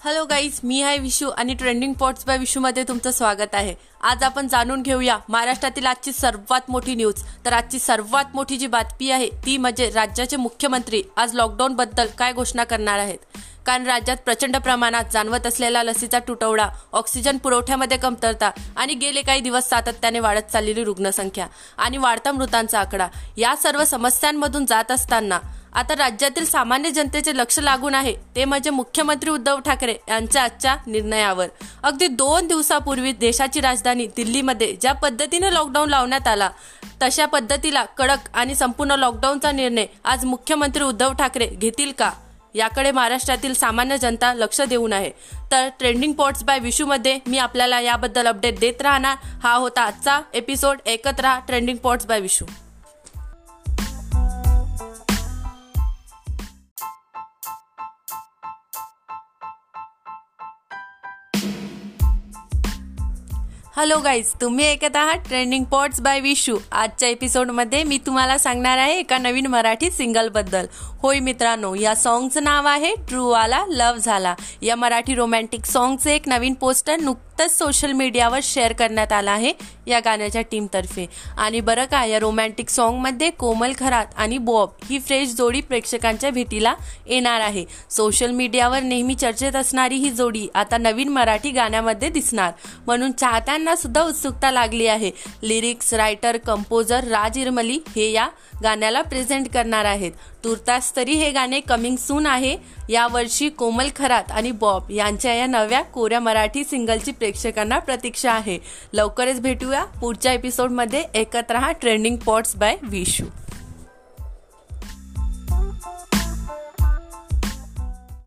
Hello guys मी आहे विशू आणि trending pots bye विशूमध्ये तुमचं स्वागत आहे. आज आपण जाणून घेऊया महाराष्ट्रातील आजची सर्वात मोठी न्यूज तर आजची सर्वात मोठी जी बातमी आहे ती म्हणजे राज्याचे मुख्यमंत्री आज लॉकडाऊनबद्दल काय घोषणा करणार आहेत. कारण राज्यात प्रचंड प्रमाणात जाणवत असलेला लसीचा तुटवडा ऑक्सिजन पुरवठ्यामध्ये कमतरता आणि गेले काही दिवस सातत्याने वाढत चाललेली रुग्णसंख्या आणि वाढता मृतांचा आकडा या सर्व समस्यांमधून जात असताना आता राज्यातील सामान्य जनतेचे लक्ष लागून आहे. ते म्हणजे मुख्यमंत्री उद्धव ठाकरे यांच्या आजच्या निर्णयावर. अगदी दोन दिवसापूर्वी देशाची राजधानी दिल्लीमध्ये ज्या पद्धतीने लॉकडाऊन लावण्यात आला तशा पद्धतीला कडक आणि संपूर्ण लॉकडाऊनचा निर्णय आज मुख्यमंत्री उद्धव ठाकरे घेतील का? याकडे महाराष्ट्रातील सामान्य जनता लक्ष देऊन आहे. तर ट्रेंडिंग पॉट्स बाय विशूमध्ये मी आपल्याला याबद्दल अपडेट देत राहणार. हा होता आजचा एपिसोड एकत्र राहा trending pots by Vishu. Hello guys तुम्ही ऐकत आहात ट्रेंडिंग पॉट्स बाय विशू आजच्या एपिसोडमध्ये मी तुम्हाला सांगणार आहे एका नवीन मराठी सिंगलबद्दल होय मित्रांनो या सॉन्गचं नाव आहे ट्रू आला लव्ह झाला. या मराठी रोमॅन्टिक सॉन्गचे एक नवीन पोस्टर नुक आत्ताच सोशल मीडियावर शेअर करण्यात आला आहे या गाण्याच्या टीमतर्फे आणि बरं का या रोमॅन्टिक सॉन्गमध्ये कोमल खरात आणि बॉब ही फ्रेश जोडी प्रेक्षकांच्या भेटीला येणार आहे. सोशल मीडियावर नेहमी चर्चेत असणारी ही जोडी आता नवीन मराठी गाण्यामध्ये दिसणार. म्हणून चाहत्यांना सुद्धा उत्सुकता लागली आहे. Lyrics writer composer Raj Irmali हे या गाण्याला प्रेझेंट करणार आहेत. तुर्तास तरी हे गाणे कमिंग सून आहे. यावर्षी कोमल खरात आणि बॉब यांच्या या नव्या कोऱ्या मराठी सिंगलची प्रेक्षकांना प्रतीक्षा आहे. लवकरच भेटूया पुढच्या एपिसोडमध्ये एकत्र हा ट्रेंडिंग पॉट्स बाय विशू